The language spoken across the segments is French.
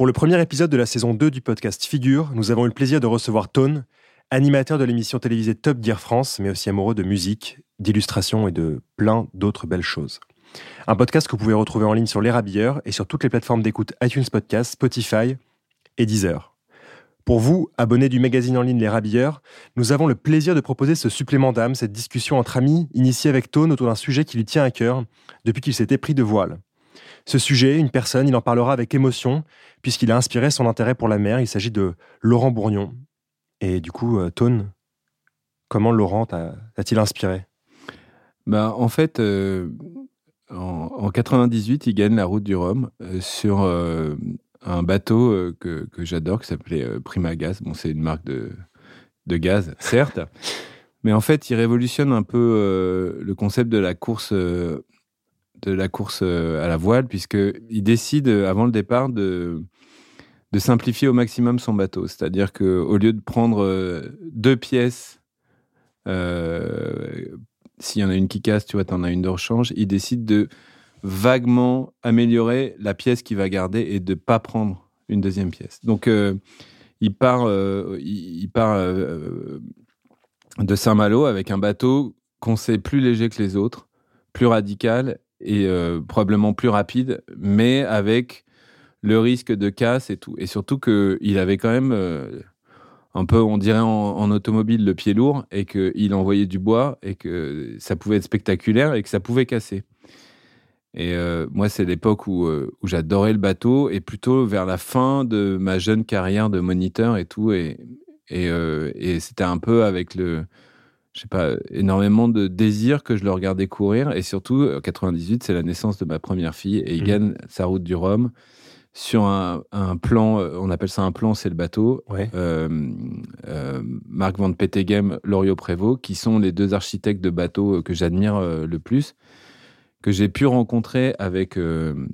Pour le premier épisode de la saison 2 du podcast Figure, nous avons eu le plaisir de recevoir Tone, animateur de l'émission télévisée Top Gear France, mais aussi amoureux de musique, d'illustration et de plein d'autres belles choses. Un podcast que vous pouvez retrouver en ligne sur Les Rabilleurs et sur toutes les plateformes d'écoute iTunes Podcast, Spotify et Deezer. Pour vous, abonnés du magazine en ligne Les Rabilleurs, nous avons le plaisir de proposer ce supplément d'âme, cette discussion entre amis, initiée avec Tone autour d'un sujet qui lui tient à cœur depuis qu'il s'était pris de voile. Ce sujet, une personne, il en parlera avec émotion, puisqu'il a inspiré son intérêt pour la mer. Il s'agit de Laurent Bourgnon. Et du coup, euh, Tone, comment Laurent t'a-t-il inspiré? Bah, En fait, euh, en, 98, il gagne la route du Rhum euh, sur un bateau que, que j'adore, qui s'appelait Prima Gaz. Bon, c'est une marque de, de gaz, certes. Mais en fait, il révolutionne un peu le concept de la course de la course euh, à la voile, puisqu'il décide, euh, avant le départ, de, de simplifier au maximum son bateau. C'est-à-dire qu'au lieu de prendre euh, deux pièces, s'il y en a une qui casse, tu vois, tu en as une de rechange, il décide de vaguement améliorer la pièce qu'il va garder et de pas prendre une deuxième pièce. Donc, il part, il, part de Saint-Malo avec un bateau qu'on sait plus léger que les autres, plus radical et euh, probablement plus rapide, mais avec le risque de casse et tout. Et surtout qu'il avait quand même euh, un peu, on dirait en, automobile, le pied lourd et qu'il envoyait du bois et que ça pouvait être spectaculaire et que ça pouvait casser. Et euh, moi, c'est l'époque où, j'adorais le bateau et plutôt vers la fin de ma jeune carrière de moniteur et tout. Et c'était un peu avec le, je sais pas, énormément de désir que je le regardais courir. Et surtout, 98, c'est la naissance de ma première fille. Et il mmh. gagne sa route du Rhum sur un, plan, euh, on appelle ça un plan, c'est le bateau. Euh, euh, Marc Van Petegem, Loriot Prévost, qui sont les deux architectes de bateaux que j'admire le plus, que j'ai pu rencontrer avec le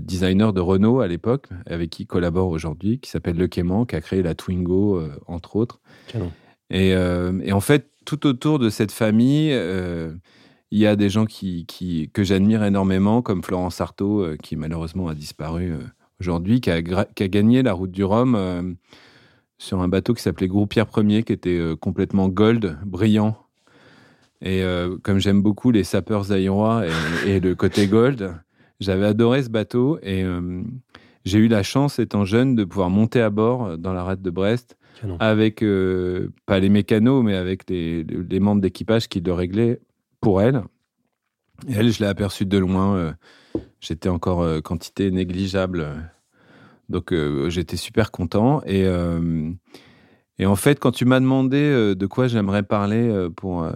designer de Renault à l'époque, avec qui il collabore aujourd'hui, qui s'appelle Le qui a créé la Twingo, entre autres. Euh, et, en fait, tout autour de cette famille, euh, il y a des gens qui, que j'admire énormément, comme Florence Artaud, euh, qui malheureusement a disparu aujourd'hui, qui a, gagné la route du Rhum sur un bateau qui s'appelait Groupe Pierre Ier, qui était complètement gold, brillant. Et comme j'aime beaucoup les sapeurs zaïrois et, et, le côté gold, j'avais adoré ce bateau et j'ai eu la chance, étant jeune, de pouvoir monter à bord dans la rade de Brest avec, euh, pas les mécanos, mais avec les, membres d'équipage qui le réglaient pour elle. Elle, je l'ai aperçue de loin. Euh, j'étais encore euh, quantité négligeable. donc, j'étais super content. Et, et en fait, quand tu m'as demandé de quoi j'aimerais parler pour,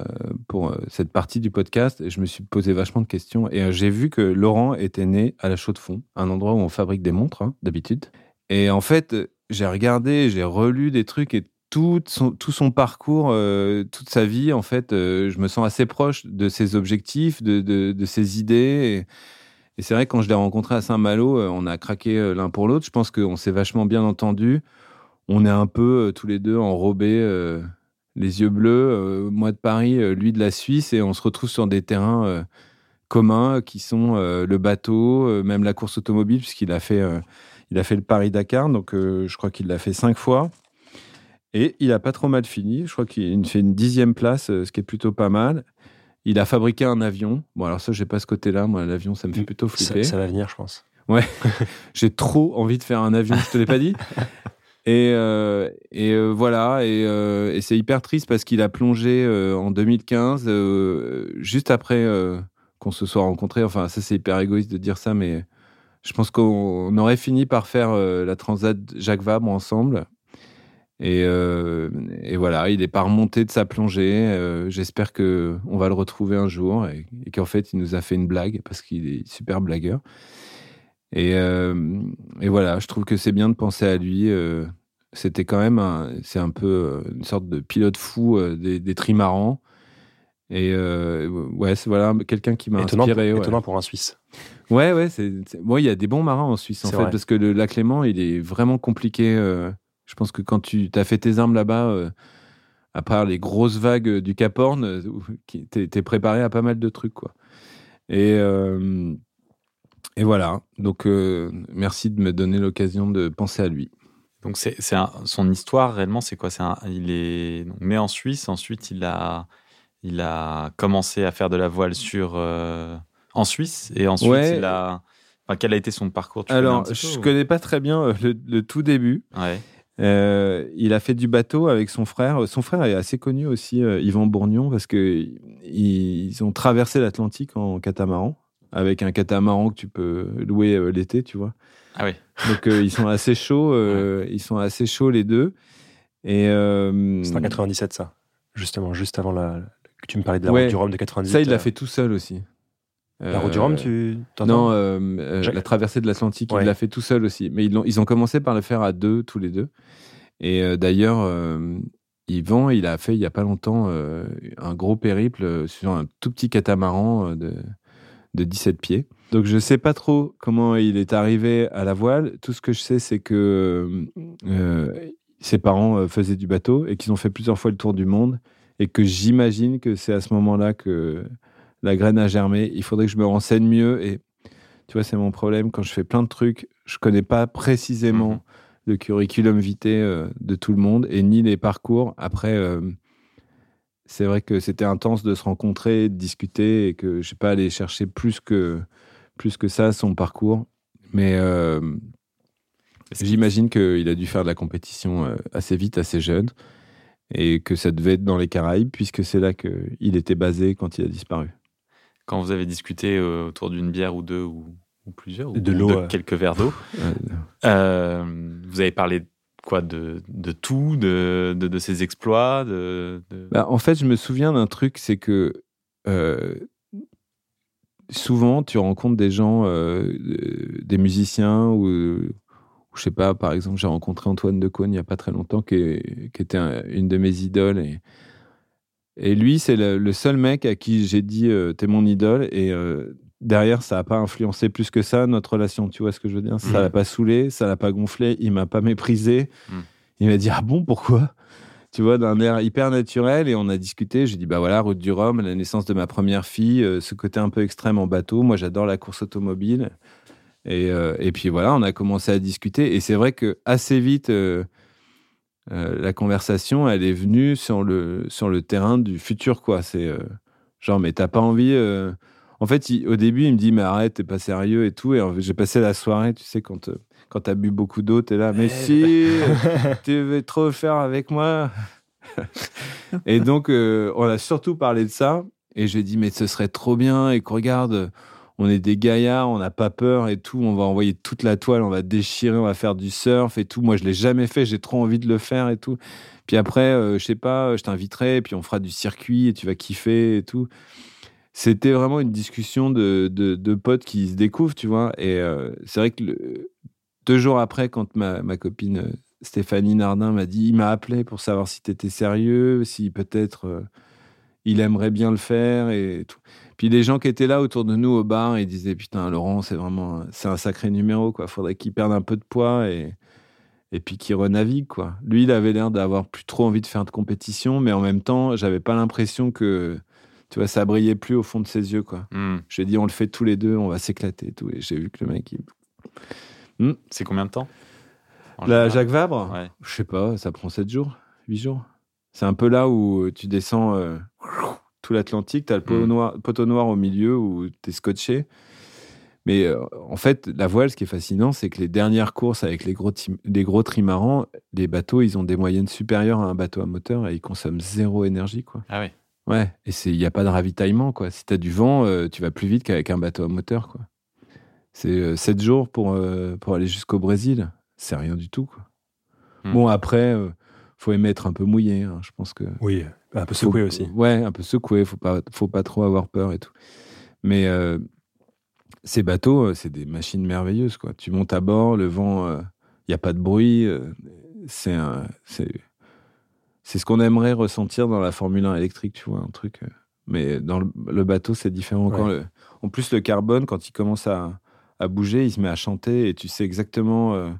pour cette partie du podcast, je me suis posé vachement de questions. Et j'ai vu que Laurent était né à la Chaux-de-Fonds, un endroit où on fabrique des montres, hein, d'habitude. Et en fait, j'ai regardé, j'ai relu des trucs et tout son, tout son parcours, euh, toute sa vie, en fait, euh, je me sens assez proche de ses objectifs, de, de, ses idées. Et, c'est vrai, quand je l'ai rencontré à Saint-Malo, euh, on a craqué l'un pour l'autre. Je pense qu'on s'est vachement bien entendu. On est un peu tous les deux enrobés, les yeux bleus, moi de Paris, lui de la Suisse, et on se retrouve sur des terrains communs qui sont le bateau, même la course automobile, puisqu'il a fait il a fait le Paris-Dakar, donc euh, je crois qu'il l'a fait cinq fois. Et il a pas trop mal fini. Je crois qu'il fait une dixième place, euh, ce qui est plutôt pas mal. Il a fabriqué un avion. Bon, alors ça, j'ai pas ce côté-là. Moi, l'avion, ça me fait mm. plutôt flipper. Ça, va venir, je pense. Ouais. j'ai trop envie de faire un avion. Je te l'ai pas dit. Et, euh, et voilà. Et, et c'est hyper triste parce qu'il a plongé en 2015, juste après qu'on se soit rencontrés. Enfin, ça, c'est hyper égoïste de dire ça, mais je pense qu'on aurait fini par faire euh, la Transat Jacques Vabre ensemble. Et, euh, voilà, il est pas remonté de sa plongée. Euh, j'espère que on va le retrouver un jour et, qu'en fait, il nous a fait une blague parce qu'il est super blagueur. Et, et, voilà, je trouve que c'est bien de penser à lui. C'était quand même, c'est un peu une sorte de pilote fou des, des trimarans. Et ouais, c'est voilà quelqu'un qui m'a inspiré. Étonnant pour un Suisse. Ouais, ouais, c'est, il y a des bons marins en Suisse en fait, parce que le lac Léman, il est vraiment compliqué. Euh, je pense que quand tu as fait tes armes là-bas, euh, à part les grosses vagues du Cap Horn, tu es préparé à pas mal de trucs, quoi. Et Et voilà. Donc, euh, merci de me donner l'occasion de penser à lui. Donc, c'est, c'est un- son histoire réellement, c'est quoi? C'est un, Il est né en Suisse. Ensuite, il a, il a commencé à faire de la voile sur euh, en Suisse. Et ensuite, Ouais. il a. Enfin, quel a été son parcours tu Alors, je ou- connais pas très bien euh, le, le tout début. Ouais. Euh, il a fait du bateau avec son frère. Son frère est assez connu aussi, euh, Yvan Bourgnon, parce que ils ont traversé l'Atlantique en catamaran, avec un catamaran que tu peux louer euh, l'été, tu vois. Ah oui. Donc euh, ils sont assez chauds, euh, ils sont assez chauds les deux. Et euh, C'est en 97, ça. Justement, juste avant la... que tu me parlais de la Ouais. route du Rhum de 98. ça, il l'a euh, fait tout seul aussi. La route du Rhum, tu t'entends Non, euh, euh, la traversée de l'Atlantique, Ouais. il l'a fait tout seul aussi. Mais ils ont, ils ont commencé par le faire à deux, tous les deux. Et d'ailleurs, Yvan, il a fait il y a pas longtemps euh, un gros périple sur un tout petit catamaran de, de 17 pieds. Donc je sais pas trop comment il est arrivé à la voile. Tout ce que je sais, c'est que euh, ses parents faisaient du bateau et qu'ils ont fait plusieurs fois le tour du monde. Et que j'imagine que c'est à ce moment-là que la graine a germé. Il faudrait que je me renseigne mieux. Et tu vois, c'est mon problème. Quand je fais plein de trucs, je connais pas précisément Mhm. le curriculum vitae euh, de tout le monde et ni les parcours. Après, euh, c'est vrai que c'était intense de se rencontrer, de discuter et que je sais pas aller chercher plus que, plus que ça son parcours. Mais euh, j'imagine qu'il a dû faire de la compétition assez vite, assez jeune. Et que ça devait être dans les Caraïbes, puisque c'est là qu'il était basé quand il a disparu. Quand vous avez discuté euh, autour d'une bière ou deux ou, ou plusieurs, ou De l'eau, euh. quelques verres d'eau, Euh, vous avez parlé de quoi de, de tout, de, de, de ses exploits, de, de- Bah, en fait, je me souviens d'un truc, c'est que euh, souvent, tu rencontres des gens, des musiciens, ou je sais pas, par exemple, j'ai rencontré Antoine Decaune il y a pas très longtemps, qui, était un- une de mes idoles. Et, et lui, c'est le, le seul mec à qui j'ai dit euh, T'es mon idole. Et euh, derrière, ça n'a pas influencé plus que ça notre relation. Tu vois ce que je veux dire? Ça Mhm. l'a pas saoulé, ça l'a pas gonflé, il m'a pas méprisé. Mhm. Il m'a dit Ah bon, pourquoi? Tu vois, d'un air hyper naturel. Et on a discuté. J'ai dit, bah voilà, route du Rhum, la naissance de ma première fille, euh, ce côté un peu extrême en bateau. Moi, j'adore la course automobile. Et, euh, et puis voilà, on a commencé à discuter. Et c'est vrai que assez vite, euh, euh, la conversation, elle est venue sur le, sur le terrain du futur, quoi. C'est genre, mais t'as pas envie. En fait, il- au début, il me dit, mais arrête, t'es pas sérieux et tout. Et j'ai passé la soirée, tu sais, quand, quand t'as bu beaucoup d'eau, t'es là, mais si, tu veux trop faire avec moi? et donc, on a surtout parlé de ça. Et j'ai dit, mais ce serait trop bien. Et que regarde, on est des gaillards, on n'a pas peur et tout. On va envoyer toute la toile, on va déchirer, on va faire du surf et tout. Moi, je l'ai jamais fait, j'ai trop envie de le faire et tout. Puis après, euh, je sais pas, je t'inviterai, puis on fera du circuit et tu vas kiffer et tout. C'était vraiment une discussion de, de, potes qui se découvrent, tu vois. Et euh, c'est vrai que deux jours après, quand ma, ma copine euh, Stéphanie Nardin m'a dit, il m'a appelé pour savoir si tu étais sérieux, si peut-être euh, il aimerait bien le faire et tout. Puis les gens qui étaient là autour de nous au bar, ils disaient putain Laurent, c'est vraiment un- c'est un sacré numéro quoi. Faudrait qu'il perde un peu de poids et et puis qu'il renavigue quoi. Lui, il avait l'air d'avoir plus trop envie de faire de compétition, mais en même temps, j'avais pas l'impression que tu vois ça brillait plus au fond de ses yeux quoi. Hmm. J'ai dit on le fait tous les deux, on va s'éclater et tout. Et j'ai vu que le mec, il... C'est combien de temps? La Jacques Vabre, Ouais. je sais pas, ça prend 7 jours, 8 jours. C'est un peu là où tu descends euh, tout l'Atlantique, tu as le poteau Mm. noir, poteau noir au milieu où tu es scotché. Mais euh, en fait, la voile, ce qui est fascinant, c'est que les dernières courses avec les gros, les gros trimarans, les bateaux, ils ont des moyennes supérieures à un bateau à moteur et ils consomment zéro énergie. Quoi. Ah ouais. Ouais, et il n'y a pas de ravitaillement. Quoi. Si tu as du vent, euh, tu vas plus vite qu'avec un bateau à moteur. Quoi. C'est 7 jours pour, euh, pour aller jusqu'au Brésil. C'est rien du tout. Quoi. Hmm. Bon, après, euh, faut aimer être un peu mouillé. hein. Je pense que. Oui, un peu faut- secoué aussi. Ouais, un peu secoué. Faut pas, faut pas trop avoir peur et tout. Mais euh, ces bateaux, euh, c'est des machines merveilleuses. Quoi. Tu montes à bord, le vent, il n'y a pas de bruit. euh, c'est ce qu'on aimerait ressentir dans la Formule 1 électrique, tu vois, un truc. euh. Mais dans le, le bateau, c'est différent. Quand le- en plus, le carbone, quand il commence à, à bouger, il se met à chanter et tu sais exactement euh,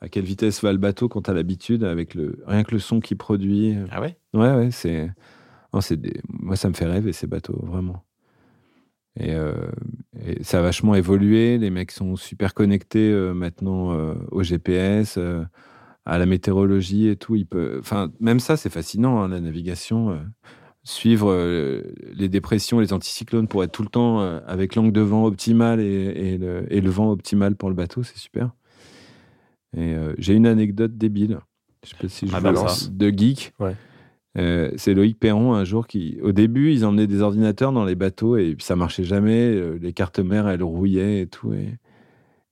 à quelle vitesse va le bateau quand tu as l'habitude, avec le, rien que le son qu'il produit? Ah ouais? Ouais, ouais, c'est. des... Moi, ça me fait rêver, ces bateaux, vraiment. Et, euh, et ça a vachement évolué. Les mecs sont super connectés euh, maintenant euh, au GPS, à la météorologie et tout. Ils peuvent... Enfin, même ça, c'est fascinant, hein, la navigation. suivre les dépressions, les anticyclones pour être tout le temps avec l'angle de vent optimal et, et le, et le vent optimal pour le bateau, c'est super. Et euh, j'ai une anecdote débile. Je sais pas si je Ah, balance. de geek. Ouais. Euh, c'est Loïc Perron un jour qui, au début, ils emmenaient des ordinateurs dans les bateaux et ça marchait jamais. euh, Les cartes mères, elles rouillaient et tout. Et,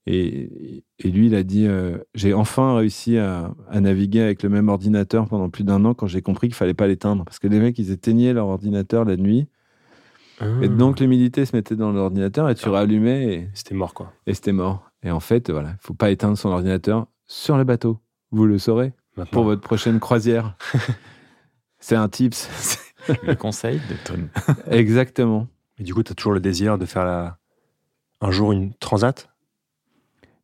et, et lui, il a dit euh, J'ai enfin réussi à, à naviguer avec le même ordinateur pendant plus d'un an quand j'ai compris qu'il fallait pas l'éteindre. Parce que les mecs, ils éteignaient leur ordinateur la nuit. Et Mmh. donc, l'humidité se mettait dans l'ordinateur et tu Ah. rallumais et, C'était mort, quoi. et c'était mort. Et en fait, voilà, il faut pas éteindre son ordinateur sur le bateau. Vous le saurez Maintenant. pour votre prochaine croisière. C'est un tips. Le conseil de Tone. Exactement. Et du coup, tu as toujours le désir de faire la... un jour une transat?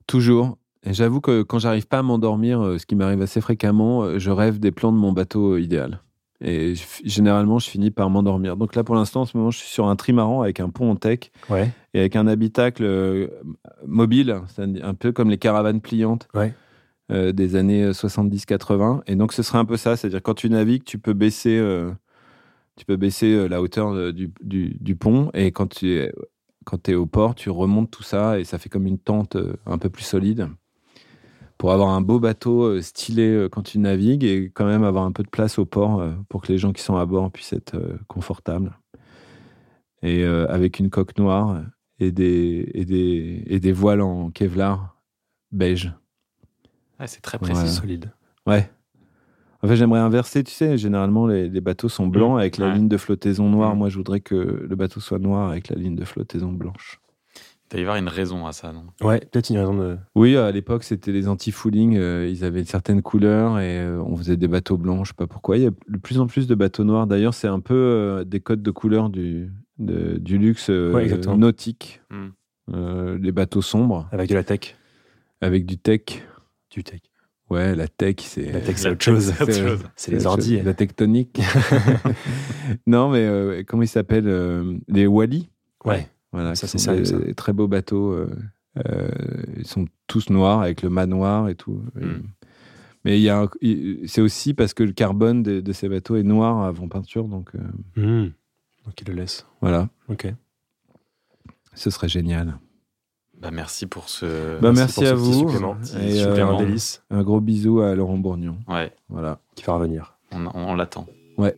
Toujours. Et j'avoue que quand j'arrive pas à m'endormir, euh, ce qui m'arrive assez fréquemment, euh, je rêve des plans de mon bateau euh, idéal. Et je- généralement, je finis par m'endormir. Donc là, pour l'instant, en ce moment, je suis sur un trimaran avec un pont en tech Ouais. et avec un habitacle euh, mobile, un peu comme les caravanes pliantes Ouais. euh, des années 70-80. Et donc, ce serait un peu ça. C'est-à-dire, quand tu navigues, tu peux baisser, euh, tu peux baisser euh, la hauteur du, du- du pont. Et quand tu es, quand es au port, tu remontes tout ça et ça fait comme une tente euh, un peu plus solide pour avoir un beau bateau euh, stylé euh, quand tu navigues et quand même avoir un peu de place au port euh, pour que les gens qui sont à bord puissent être confortables. Et avec une coque noire et des, et des, et des voiles en Kevlar beige. Ouais, c'est très précis. Voilà. Solide. Ouais. En fait, j'aimerais inverser, tu sais, généralement les, les bateaux sont blancs avec la Ouais. ligne de flottaison noire. Mm. Moi, je voudrais que le bateau soit noir avec la ligne de flottaison blanche. Il doit y avoir une raison à ça, non? Ouais, peut-être une raison de. Oui, à l'époque, c'était les anti-fouling. euh, ils avaient certaines couleurs et euh, on faisait des bateaux blancs. Je sais pas pourquoi. Il y a de plus en plus de bateaux noirs. D'ailleurs, c'est un peu euh, des codes de couleur du, de- du luxe euh, Ouais, nautique. Hmm. Euh, les bateaux sombres Avec de la tech. avec du tech. Du tech. Ouais, la tech, c'est. La tech, c'est autre chose. tech, c'est autre C'est- chose. C'est les ordi. La tectonique. non, mais euh, comment ils s'appellent euh, Les Wally? Ouais. Voilà, Ça, c'est des ça. très beaux bateaux. euh, euh, ils sont tous noirs avec le manoir et tout. Et- Mm. Mais il y a c'est aussi parce que le carbone de, de ces bateaux est noir avant peinture. Donc euh, Mmh. Donc il le laisse. voilà, Ok. ce serait génial. Bah, merci pour ce. Bah, Merci merci pour ce à petit vous. supplément. Et, Super euh, un délice Un gros bisou à Laurent Bourgnon. Ouais, Voilà. qui va revenir. on, on l'attend. Ouais.